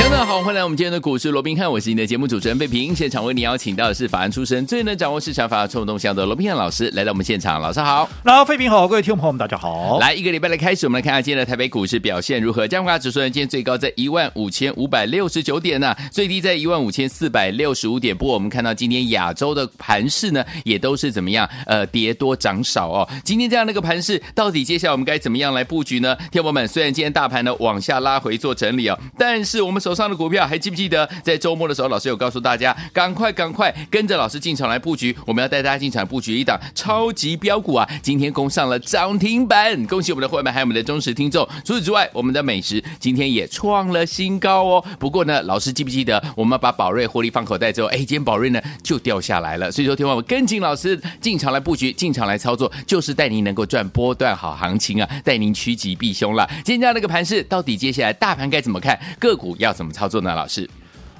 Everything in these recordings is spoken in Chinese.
大家好，欢迎来我们今天的股市罗宾汉，我是你的节目主持人费平。现场为你邀请到的是法案出身、最能掌握市场法案冲动向的罗宾汉老师，来到我们现场。老师好，老费平好，各位听众朋友们大家好。来一个礼拜的开始，我们来看下今天的台北股市表现如何。加权指数呢，今天最高在一万五千五百六十九点呢、啊，最低在一万五千四百六十五点。不过我们看到今天亚洲的盘势呢，也都是怎么样？呃，跌多涨少哦。今天这样的一个盘势，到底接下来我们该怎么样来布局呢？听众们，虽然今天大盘呢往下拉回做整理哦，但是我们手上的股票还记。不记得在周末的时候，老师有告诉大家，赶快赶快跟着老师进场来布局。我们要带大家进场布局一档超级标股啊！今天攻上了涨停板，恭喜我们的会员还有我们的忠实听众。除此之外，我们的美食今天也创了新高哦。不过呢，老师记不记得我们把宝瑞获利放口袋之后，哎，今天宝瑞呢就掉下来了。所以说，听完我跟紧老师进场来布局，进场来操作，就是带您能够赚波段好行情啊，带您趋吉避凶了。今天这样的一个盘势，到底接下来大盘该怎么看？个股要怎么操作呢？老师？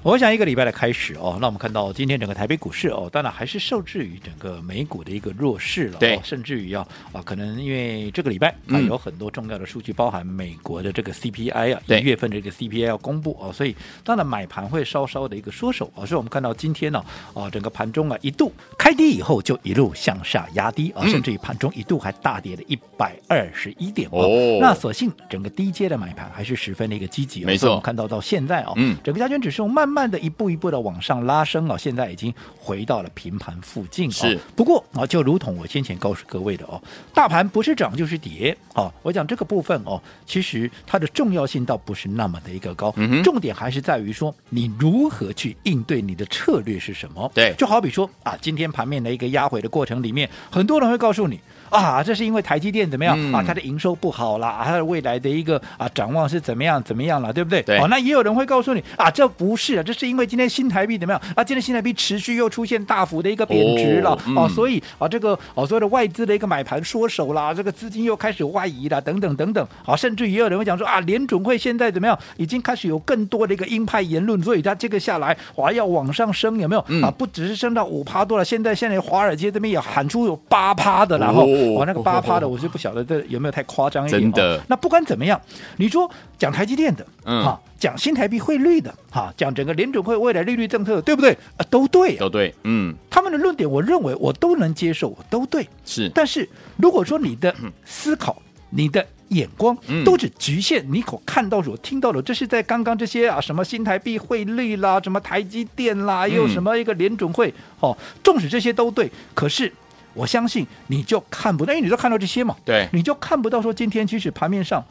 我想一个礼拜的开始哦，那我们看到今天整个台北股市哦，当然还是受制于整个美股的一个弱势了，对，甚至于要啊，可能因为这个礼拜啊有很多重要的数据，包含美国的这个 CPI 啊，一月份的这个 CPI 要公布哦，所以当然买盘会稍稍的一个缩手啊，所以我们看到今天呢啊，整个盘中啊一度开低以后就一路向下压低啊，甚至于盘中一度还大跌了一百二十一点哦，那所幸整个低阶的买盘还是十分的一个积极，没错，我们看到到现在哦，嗯，整个加权指数慢。慢慢的一步一步的往上拉升啊，现在已经回到了平盘附近。是，不过啊，就如同我先前告诉各位的哦，大盘不是涨就是跌啊。我讲这个部分哦，其实它的重要性倒不是那么的一个高，嗯、重点还是在于说你如何去应对，你的策略是什么？对，就好比说啊，今天盘面的一个压回的过程里面，很多人会告诉你。啊，这是因为台积电怎么样、嗯、啊？它的营收不好啦，它的未来的一个啊展望是怎么样怎么样了，对不对？对。哦，那也有人会告诉你啊，这不是啊，这是因为今天新台币怎么样啊？今天新台币持续又出现大幅的一个贬值了、哦嗯、啊，所以啊，这个啊所有的外资的一个买盘缩手啦，这个资金又开始外移了，等等等等。啊，甚至也有人会讲说啊，联准会现在怎么样，已经开始有更多的一个鹰派言论，所以它这个下来哇要往上升，有没有？嗯、啊，不只是升到五趴多了，现在现在华尔街这边也喊出有八趴的，然后哦，那个八趴的。我就不晓得这有没有太夸张一点。真的、哦，那不管怎么样，你说讲台积电的，嗯，哈，讲新台币汇率的，哈，讲整个联准会未来利率政策，对不对？啊，都对、啊，都对，嗯，他们的论点，我认为我都能接受，我都对，是。但是如果说你的思考、嗯、你的眼光都只局限你所看到、所听到的，这是在刚刚这些啊，什么新台币汇率啦，什么台积电啦，又什么一个联准会，哦，纵使这些都对，可是。我相信你就看不到，因为你都看到这些嘛，对，你就看不到说今天其实盘面上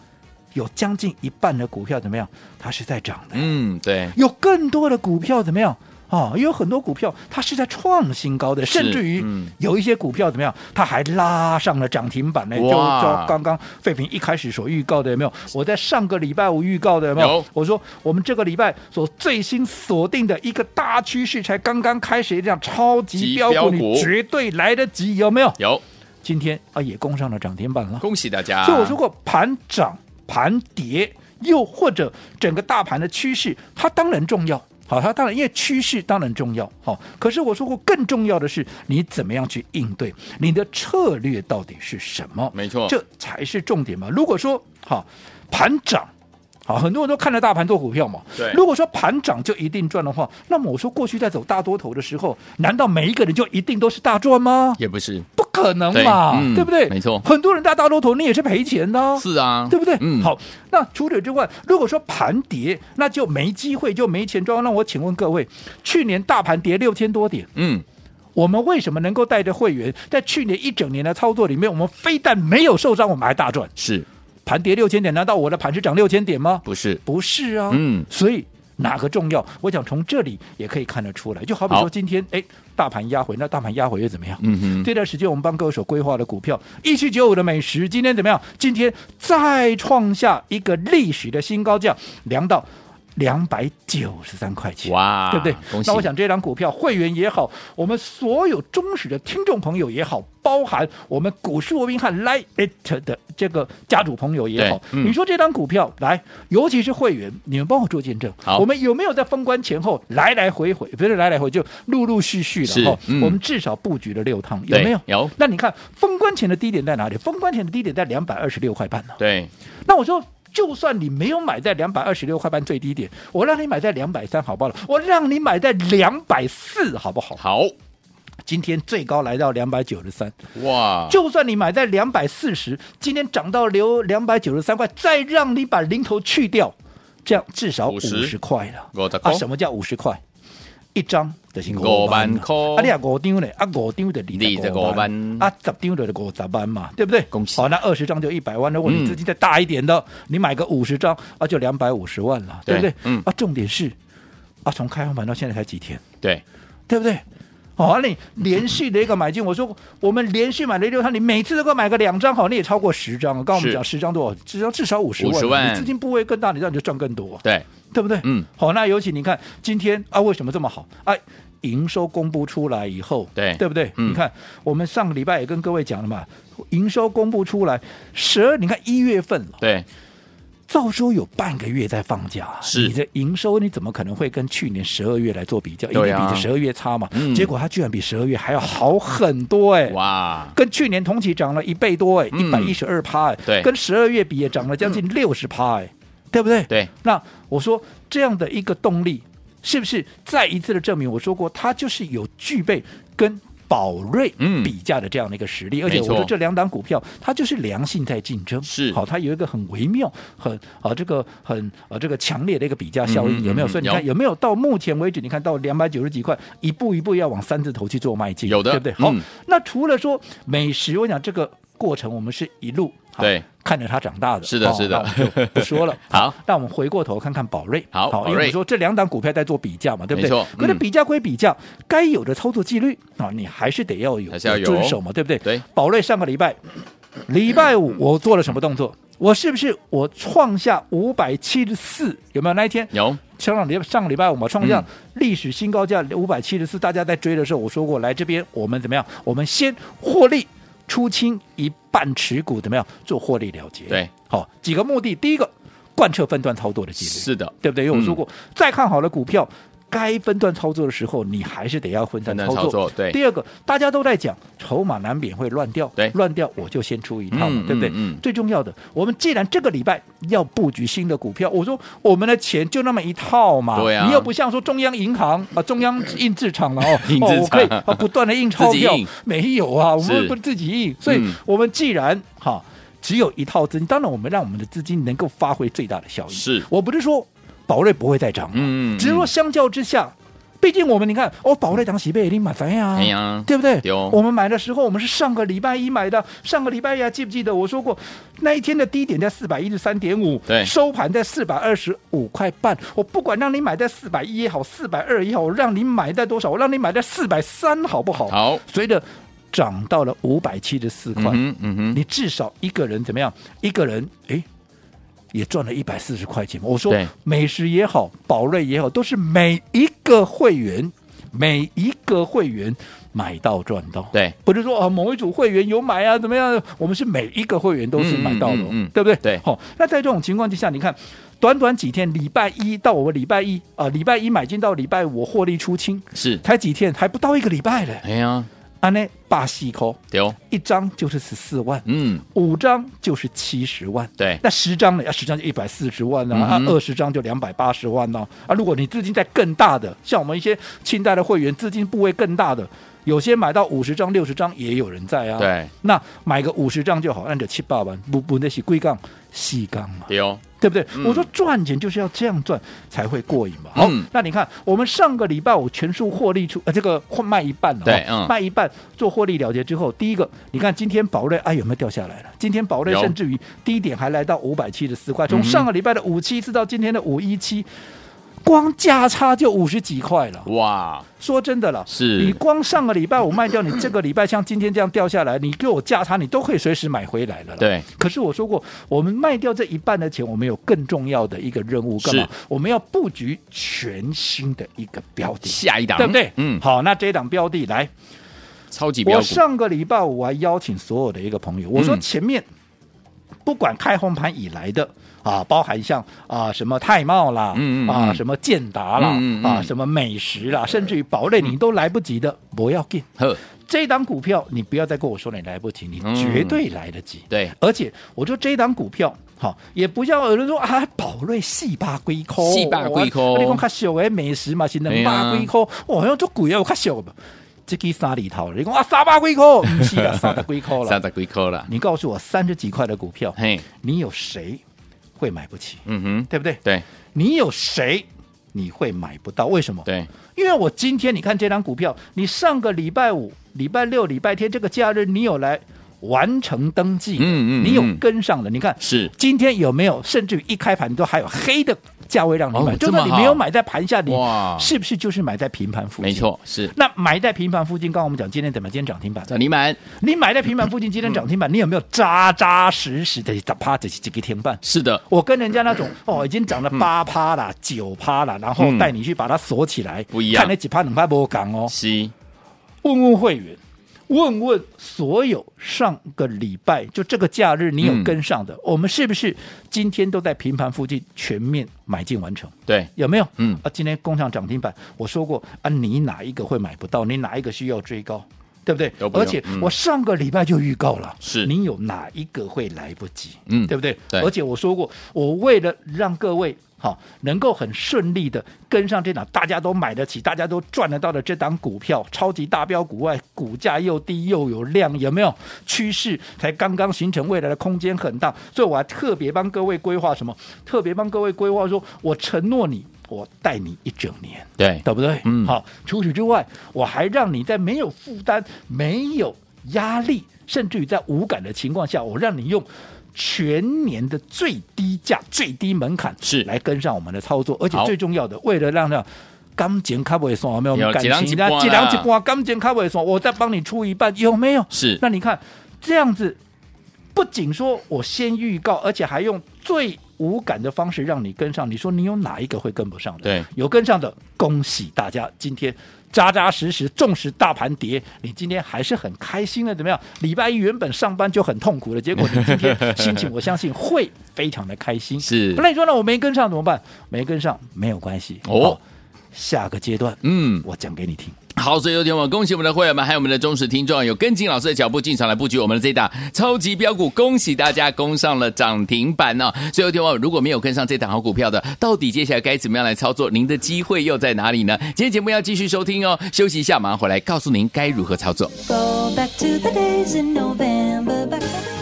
有将近一半的股票怎么样，它是在涨的，嗯，对，有更多的股票怎么样？哦，也有很多股票它是在创新高的，甚至于有一些股票怎么样，它还拉上了涨停板呢？就就刚刚费平一开始所预告的有没有？我在上个礼拜五预告的有没有？有我说我们这个礼拜所最新锁定的一个大趋势才刚刚开始，一辆超级标股，你绝对来得及，有没有？有。今天啊也攻上了涨停板了，恭喜大家！所以我说过，盘涨盘跌，又或者整个大盘的趋势，它当然重要。好，它当然因为趋势当然重要，好，可是我说过更重要的是你怎么样去应对，你的策略到底是什么？没错，这才是重点嘛。如果说好盘涨。啊，很多人都看着大盘做股票嘛。对。如果说盘涨就一定赚的话，那么我说过去在走大多头的时候，难道每一个人就一定都是大赚吗？也不是，不可能嘛，对，嗯、对不对？没错。很多人在大多头，你也是赔钱的。是啊，对不对？嗯。好，那除此之外，如果说盘跌，那就没机会，就没钱赚。那我请问各位，去年大盘跌六千多点，嗯，我们为什么能够带着会员在去年一整年的操作里面，我们非但没有受伤，我们还大赚？是。盘跌六千点，难道我的盘是涨六千点吗？不是，不是啊。嗯，所以哪个重要？我想从这里也可以看得出来。就好比说今天，哎，大盘压回，那大盘压回又怎么样？嗯哼。这段时间我们帮各位所规划的股票，一七九五的美食，今天怎么样？今天再创下一个历史的新高价，量到两百九十三块钱，哇，对不对？那我想这张股票会员也好，我们所有忠实的听众朋友也好，包含我们股市罗宾汉 Lite 的这个家族朋友也好，嗯、你说这张股票来，尤其是会员，你们帮我做见证，好，我们有没有在封关前后来来回回，不是来来回就陆陆续续的哈、嗯，我们至少布局了六趟，有没有？有。那你看封关前的低点在哪里？封关前的低点在两百二十六块半呢。对。那我说。就算你没有买在两百二十六块半最低点，我让你买在两百三，好不好？我让你买在两百四，好不好？好，今天最高来到两百九十三，哇！就算你买在两百四十，今天涨到留两百九十三块，再让你把零头去掉，这样至少五十块了。啊，什么叫五十块？一张就是五万块，啊，你啊五张嘞，啊五张的二十五万，啊十张的五十万嘛，对不对？恭喜！好，那二十张就一百万，如果你资金再大一点的，嗯、你买个五十张啊，就两百五十万了，对不对？嗯。啊，重点是啊，从开放盘到现在才几天，对，对不对？好，你连续的一个买进，我说我们连续买了六趟，你每次都给我买个两张，好，你也超过十张。刚刚我们讲十张多少？至少至少五十万，万你资金部位更大，你这样就赚更多，对，对不对？嗯。好，那尤其你看今天啊，为什么这么好？哎、啊。营收公布出来以后，对对不对？嗯、你看，我们上个礼拜也跟各位讲了嘛，营收公布出来，十二，你看一月份，对，照说有半个月在放假，是你的营收你怎么可能会跟去年十二月来做比较？一定比十二月差嘛、嗯？结果它居然比十二月还要好很多哎、欸！哇，跟去年同期涨了一倍多哎、欸，一百一十二趴哎，对，跟十二月比也涨了将近六十趴哎，对不对？对，那我说这样的一个动力。是不是再一次的证明？我说过，它就是有具备跟宝瑞比价的这样的一个实力，嗯、而且我说这两档股票，它就是良性在竞争，是好，它有一个很微妙、很啊这个很啊这个强烈的一个比价效应，嗯、有没有？嗯、所以你看有，有没有到目前为止，你看到两百九十几块，一步一步要往三字头去做迈进，有的，对不对？好，嗯、那除了说美食，我想这个过程，我们是一路。对，看着它长大的，是的，是的，不说了。好，那我们回过头看看宝瑞。好，好，因为你说这两档股票在做比较嘛，对不对？可是比较归比较，该有的操作纪律啊，你还是得要有，还是要有遵守嘛，对不对？对。宝瑞上个礼拜，礼拜五 我做了什么动作？我是不是我创下五百七十四？有没有那一天？有。上上礼上个礼拜五嘛，创下历史新高价五百七十四。大家在追的时候，我说过，来这边我们怎么样？我们先获利。出清一半持股怎么样做获利了结？对，好几个目的。第一个，贯彻分段操作的纪律，是的，对不对？因为我说过，嗯、再看好的股票。该分段操作的时候，你还是得要分段操作。操作对。第二个，大家都在讲筹码难免会乱掉，对，乱掉我就先出一套嘛，嗯、对不对？嗯。最重要的，我们既然这个礼拜要布局新的股票，我说我们的钱就那么一套嘛，对啊。你又不像说中央银行啊，中央印制厂了 哦，我可以啊不断的印钞票，没有啊，我们不是自己印，所以我们既然哈只有一套资金，当然我们让我们的资金能够发挥最大的效益。是我不是说宝瑞不会再涨，嗯，只是说相较之下。毕竟我们你看，哦，宝瑞涨喜贝已经买怎样？呀，对不对？我们买的时候，我们是上个礼拜一买的。上个礼拜一还记不记得我说过，那一天的低点在四百一十三点五，对，收盘在四百二十五块半。我不管让你买在四百一也好，四百二也好，我让你买在多少？我让你买在四百三，好不好？好。随着涨到了五百七十四块，嗯嗯哼，你至少一个人怎么样？一个人，哎。也赚了一百四十块钱。我说，美食也好，宝瑞也好，都是每一个会员，每一个会员买到赚到。对，不是说啊，某一组会员有买啊，怎么样？我们是每一个会员都是买到的，嗯，嗯，嗯，对不对？对。好，那在这种情况之下，你看，短短几天，礼拜一到我们礼拜一啊，礼拜一买进到礼拜五获利出清，是才几天，还不到一个礼拜嘞。哎呀。安内巴西扣，对哦，一张就是十四万，嗯，五张就是七十万，对，那十张呢？要十张就一百四十万了、啊，嗯、啊，二十张就两百八十万呢、啊，啊，如果你资金在更大的，像我们一些清代的会员，资金部位更大的，有些买到五十张、六十张也有人在啊，对，那买个五十张就好，按着七八万，不不那是贵杠细杠嘛，对哦。对不对？嗯、我说赚钱就是要这样赚才会过瘾嘛。好，嗯、那你看我们上个礼拜我全数获利出，呃，这个换卖一半了，对，嗯，卖一半做获利了结之后，第一个，你看今天宝瑞哎有没有掉下来了？今天宝瑞甚至于低点还来到五百七十四块，从上个礼拜的五七四到今天的五一七。光价差就五十几块了。哇，说真的了，是你光上个礼拜五卖掉，你这个礼拜像今天这样掉下来，你给我价差，你都可以随时买回来了。对。可是我说过，我们卖掉这一半的钱，我们有更重要的一个任务，干嘛？我们要布局全新的一个标的，下一档，对不对？嗯，好，那这一档标的来，超级标。我上个礼拜五我还邀请所有的一个朋友，我说前面不管开红盘以来的。啊，包含像啊什么泰茂啦，嗯嗯嗯。啊什么建达啦，嗯啊什么美食啦，甚至于宝类，你都来不及的，不要紧。呵，这档股票你不要再跟我说你来不及，你绝对来得及。嗯、对，而且我说这档股票，好，也不像有人说啊，宝瑞四百几块，四百几块，你讲较小的美食嘛，是两百几块，哦，像做贵啊，我较小的，这个三里头，你讲啊，三百几块，不是啦，三十几块了，三十几块了。你告诉我，三十几块的股票，嘿，你有谁？会买不起，嗯哼，对不对？对，你有谁你会买不到？为什么？对，因为我今天你看这张股票，你上个礼拜五、礼拜六、礼拜天这个假日，你有来完成登记，嗯，嗯嗯，你有跟上的，你看是今天有没有？甚至于一开盘都还有黑的。价位让你买，就算你没有买在盘下，你是不是就是买在平盘附近？没错，是。那买在平盘附近，刚刚我们讲今天怎么？今天涨停板，你买，你买在平盘附近，今天涨停板，你有没有扎扎实实的打趴这几个停板？是的，我跟人家那种哦，已经涨了八趴了、九趴了，然后带你去把它锁起来，不一样，看那几趴两趴不讲哦。是，问问会员。问问所有上个礼拜就这个假日你有跟上的，嗯、我们是不是今天都在平盘附近全面买进完成？对，有没有？嗯啊，今天工厂涨停板，我说过啊，你哪一个会买不到？你哪一个需要追高？对不对？而且我上个礼拜就预告了，是、嗯、你有哪一个会来不及？嗯，对不对？对。而且我说过，我为了让各位。好，能够很顺利的跟上这档大家都买得起、大家都赚得到的这档股票，超级大标股外，股价又低又有量，有没有趋势？才刚刚形成，未来的空间很大，所以我还特别帮各位规划什么？特别帮各位规划说，我承诺你，我带你一整年，对，对不对？嗯，好。除此之外，我还让你在没有负担、没有压力，甚至于在无感的情况下，我让你用。全年的最低价、最低门槛是来跟上我们的操作，而且最重要的，为了让让钢剪卡不算，有没有感情？几两几波钢剪卡不算，我再帮你出一半，有没有？是。那你看这样子，不仅说我先预告，而且还用最无感的方式让你跟上。你说你有哪一个会跟不上的？对，有跟上的，恭喜大家！今天。扎扎实实，重视大盘跌，你今天还是很开心的，怎么样？礼拜一原本上班就很痛苦的，结果你今天心情，我相信会非常的开心。是，那你说呢？我没跟上怎么办？没跟上没有关系哦，下个阶段，嗯，我讲给你听。好，所以有天我恭喜我们的会员们，还有我们的忠实听众，有跟紧老师的脚步进场来布局我们的这档超级标股，恭喜大家攻上了涨停板呢、哦！所以有天我如果没有跟上这档好股票的，到底接下来该怎么样来操作？您的机会又在哪里呢？今天节目要继续收听哦，休息一下，马上回来告诉您该如何操作。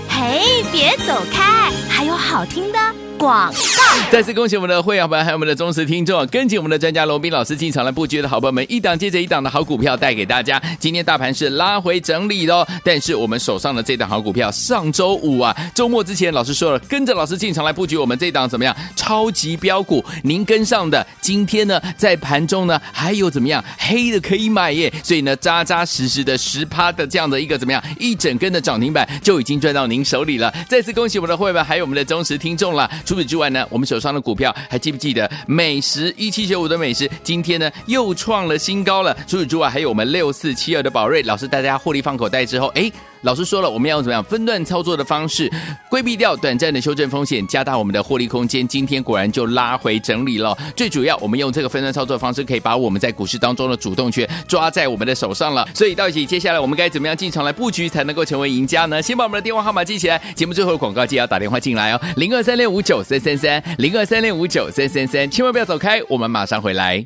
嘿，别走开，还有好听的。广告，再次恭喜我们的会员朋友还有我们的忠实听众，跟紧我们的专家罗宾老师进场来布局的好朋友们，一档接着一档的好股票带给大家。今天大盘是拉回整理的哦，但是我们手上的这档好股票，上周五啊周末之前，老师说了，跟着老师进场来布局我们这档怎么样？超级标股，您跟上的，今天呢在盘中呢还有怎么样？黑的可以买耶，所以呢扎扎实实的十趴的这样的一个怎么样？一整根的涨停板就已经赚到您手里了。再次恭喜我们的会员还有我们的忠实听众了。除此之外呢，我们手上的股票还记不记得美食一七九五的美食，今天呢又创了新高了。除此之外，还有我们六四七二的宝瑞，老师带大家获利放口袋之后，哎。老师说了，我们要用怎么样分段操作的方式，规避掉短暂的修正风险，加大我们的获利空间。今天果然就拉回整理了。最主要，我们用这个分段操作的方式，可以把我们在股市当中的主动权抓在我们的手上了。所以，到底接下来我们该怎么样进场来布局，才能够成为赢家呢？先把我们的电话号码记起来。节目最后的广告记得要打电话进来哦，零二三六五九三三三，零二三六五九三三三，千万不要走开，我们马上回来。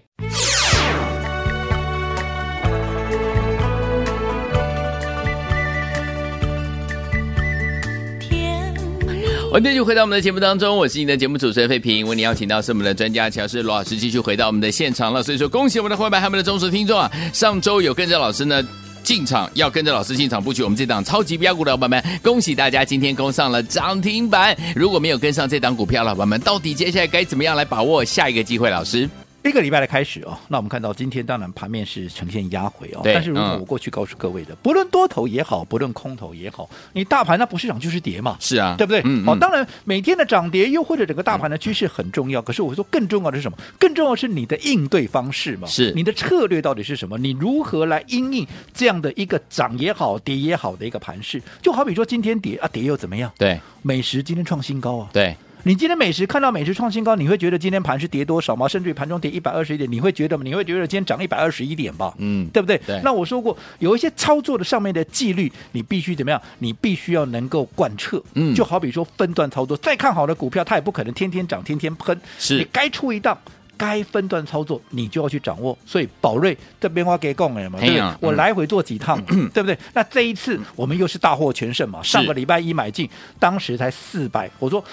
我们继续回到我们的节目当中，我是你的节目主持人费平。为你邀请到是我们的专家乔师罗老师，继续回到我们的现场了。所以说，恭喜我们的伙伴，还有我们的忠实听众啊！上周有跟着老师呢进场，要跟着老师进场布局我们这档超级标股的伙伴们，恭喜大家今天攻上了涨停板。如果没有跟上这档股票的伙伴们，到底接下来该怎么样来把握下一个机会？老师。一个礼拜的开始哦，那我们看到今天当然盘面是呈现压回哦，但是如果我过去告诉各位的，嗯、不论多头也好，不论空头也好，你大盘那不是涨就是跌嘛，是啊，对不对？嗯，好、嗯哦，当然每天的涨跌又或者整个大盘的趋势很重要，嗯、可是我说更重要的是什么？更重要的是你的应对方式嘛，是你的策略到底是什么？你如何来因应这样的一个涨也好，跌也好的一个盘势？就好比说今天跌啊，跌又怎么样？对，美食今天创新高啊，对。你今天美食看到美食创新高，你会觉得今天盘是跌多少吗？甚至于盘中跌一百二十一点，你会觉得吗？你会觉得今天涨一百二十一点吧？嗯，对不对？对。那我说过，有一些操作的上面的纪律，你必须怎么样？你必须要能够贯彻。嗯，就好比说分段操作，再看好的股票，它也不可能天天涨，天天喷。是。你该出一档，该分段操作，你就要去掌握。所以宝瑞这边话给供了嘛，对不对？嗯、我来回做几趟，对不对？那这一次我们又是大获全胜嘛。上个礼拜一买进，当时才四百，我说。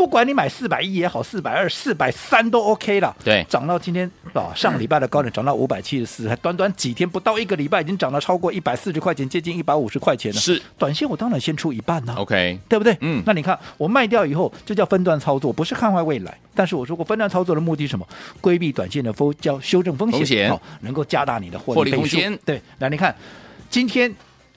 不管你买四百一也好，四百二、四百三都 OK 了。对，涨到今天啊，上个礼拜的高点涨到五百七十四，还短短几天不到一个礼拜，已经涨了超过一百四十块钱，接近一百五十块钱了。是，短线我当然先出一半呢、啊。OK，对不对？嗯，那你看我卖掉以后，这叫分段操作，不是看坏未来。但是我说过，分段操作的目的是什么？规避短线的风，叫修正风险，能够加大你的获利，获利空间。对，那你看今天。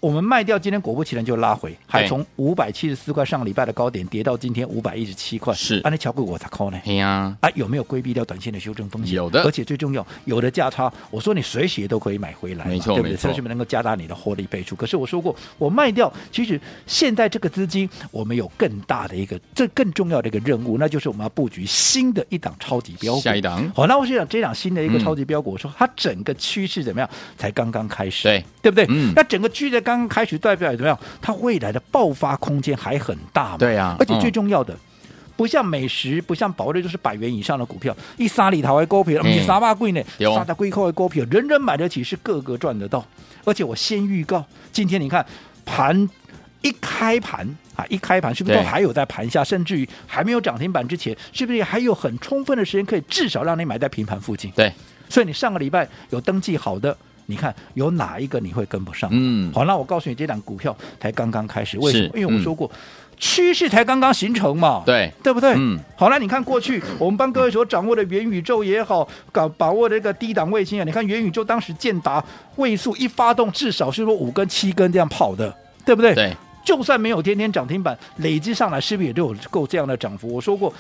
我们卖掉，今天果不其然就拉回，还从五百七十四块上个礼拜的高点跌到今天五百一十七块。是，啊，那乔贵我咋扣呢？哎呀，啊，有没有规避掉短线的修正风险？有的，而且最重要，有的价差，我说你随时都可以买回来，没错，对不对？这是不是能够加大你的获利倍数？可是我说过，我卖掉，其实现在这个资金，我们有更大的一个，这更重要的一个任务，那就是我们要布局新的一档超级标股。下一档，好，那我是讲这档新的一个超级标股，嗯、我说它整个趋势怎么样？才刚刚开始，对，对不对？嗯，那整个趋势刚刚开始，代表。怎么样？它未来的爆发空间还很大嘛？对呀，而且最重要的，不像美食，不像宝瑞，就是百元以上的股票，一杀里头的股票，你杀嘛贵呢？杀的贵扣的股票，人人买得起，是个个赚得到。而且我先预告，今天你看盘一开盘啊，一开盘是不是都还有在盘下，甚至于还没有涨停板之前，是不是还有很充分的时间可以至少让你买在平盘附近？对，所以你上个礼拜有登记好的。你看有哪一个你会跟不上？嗯，好，那我告诉你，这档股票才刚刚开始，为什么？因为我说过，嗯、趋势才刚刚形成嘛，对，对不对？嗯，好了，你看过去我们帮各位所掌握的元宇宙也好，搞把握这个低档卫星啊，你看元宇宙当时建达位数一发动，至少是说五根七根这样跑的，对不对？对，就算没有天天涨停板，累积上来是不是也都有够这样的涨幅？我说过。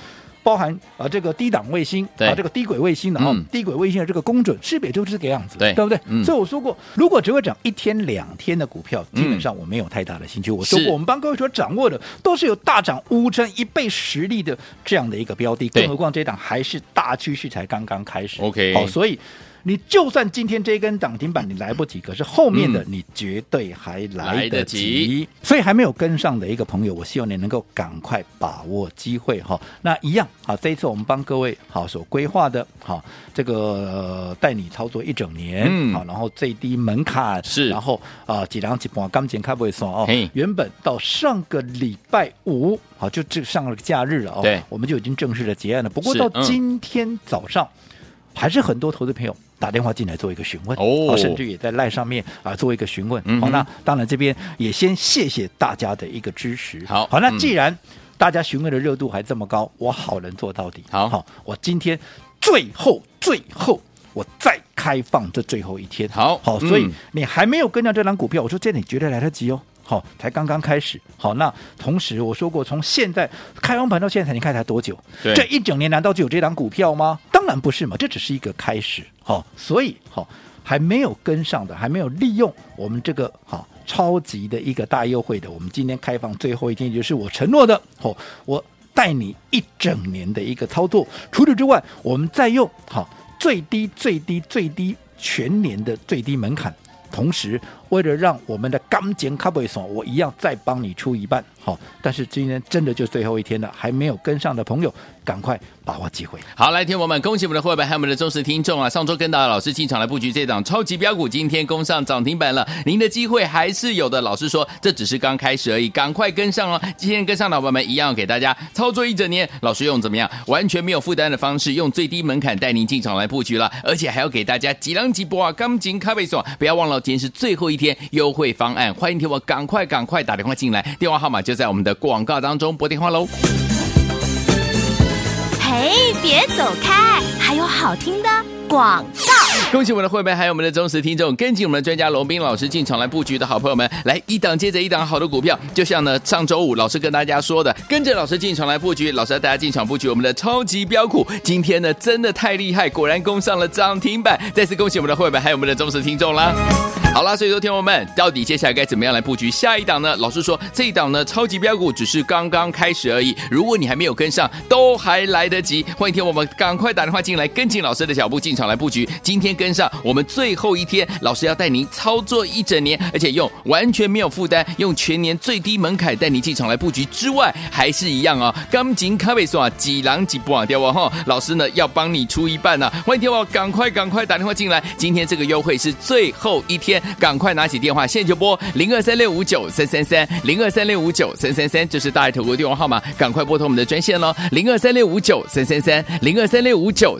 包含啊，这个低档卫星啊，这个低轨卫星的啊，嗯、低轨卫星的这个工准，是不是也就是这个样子？对，对不对？嗯、所以我说过，如果只会涨一天两天的股票，基本上我没有太大的兴趣。嗯、我说过，我们帮各位所掌握的都是有大涨五成一倍实力的这样的一个标的，更何况这档还是大趋势才刚刚开始。OK，好，所以。你就算今天这根涨停板你来不及，可是后面的你绝对还来得及。所以还没有跟上的一个朋友，我希望你能够赶快把握机会哈。那一样好，这一次我们帮各位好所规划的，好这个、呃、带你操作一整年，嗯、好，然后最低门槛是，然后啊几两几波刚剪开不会算哦。原本到上个礼拜五，好就这上了个假日了哦，对，我们就已经正式的结案了。不过到今天早上，嗯、还是很多投资朋友。打电话进来做一个询问，哦，甚至也在赖上面啊做一个询问。嗯、好，那当然这边也先谢谢大家的一个支持。好，好，那既然大家询问的热度还这么高，我好人做到底。好，好，我今天最后最后我再开放这最后一天。好，好，所以你还没有跟上这张股票，我说这你绝对来得及哦。好，才刚刚开始。好，那同时我说过，从现在开完盘到现在，你看才多久？对这一整年难道就有这档股票吗？当然不是嘛，这只是一个开始。好，所以好还没有跟上的，还没有利用我们这个好超级的一个大优惠的，我们今天开放最后一天，也就是我承诺的。好，我带你一整年的一个操作。除此之外，我们再用好最低最低最低全年的最低门槛，同时。为了让我们的钢筋卡位爽，我一样再帮你出一半。好，但是今天真的就最后一天了，还没有跟上的朋友，赶快把握机会。好，来听我们，恭喜我们的会员还有我们的忠实听众啊！上周跟到老师进场来布局这档超级标股，今天攻上涨停板了，您的机会还是有的。老师说这只是刚开始而已，赶快跟上哦！今天跟上的伙伴们一样给大家操作一整年。老师用怎么样？完全没有负担的方式，用最低门槛带您进场来布局了，而且还要给大家几浪几波啊！钢剪卡不爽，不要忘了今天是最后一。天优惠方案，欢迎听我赶快赶快打电话进来，电话号码就在我们的广告当中拨电话喽。嘿，别走开。还有好听的广告。恭喜我们的会员，还有我们的忠实听众，跟紧我们的专家罗宾老师进场来布局的好朋友们，来一档接着一档好的股票，就像呢上周五老师跟大家说的，跟着老师进场来布局，老师带大家进场布局我们的超级标股，今天呢真的太厉害，果然攻上了涨停板，再次恭喜我们的会员，还有我们的忠实听众啦。好啦，所以说听友们，到底接下来该怎么样来布局下一档呢？老师说这一档呢超级标股只是刚刚开始而已，如果你还没有跟上，都还来得及。欢迎听我们赶快打电话进来，来跟紧老师的脚步进场来布局。今天跟上，我们最后一天，老师要带您操作一整年，而且用完全没有负担，用全年最低门槛带您进场来布局之外，还是一样哦。钢筋咖啡说啊，几狼几不啊掉哈，老师呢要帮你出一半呢、欢迎听我赶快赶快打电话进来，今天这个优惠是最后一天。赶快拿起电话，现在就拨零二三六五九三三三零二三六五九三三三，这是大爱投顾电话号码，赶快拨通我们的专线喽，零二三六五九三三三零二三六五九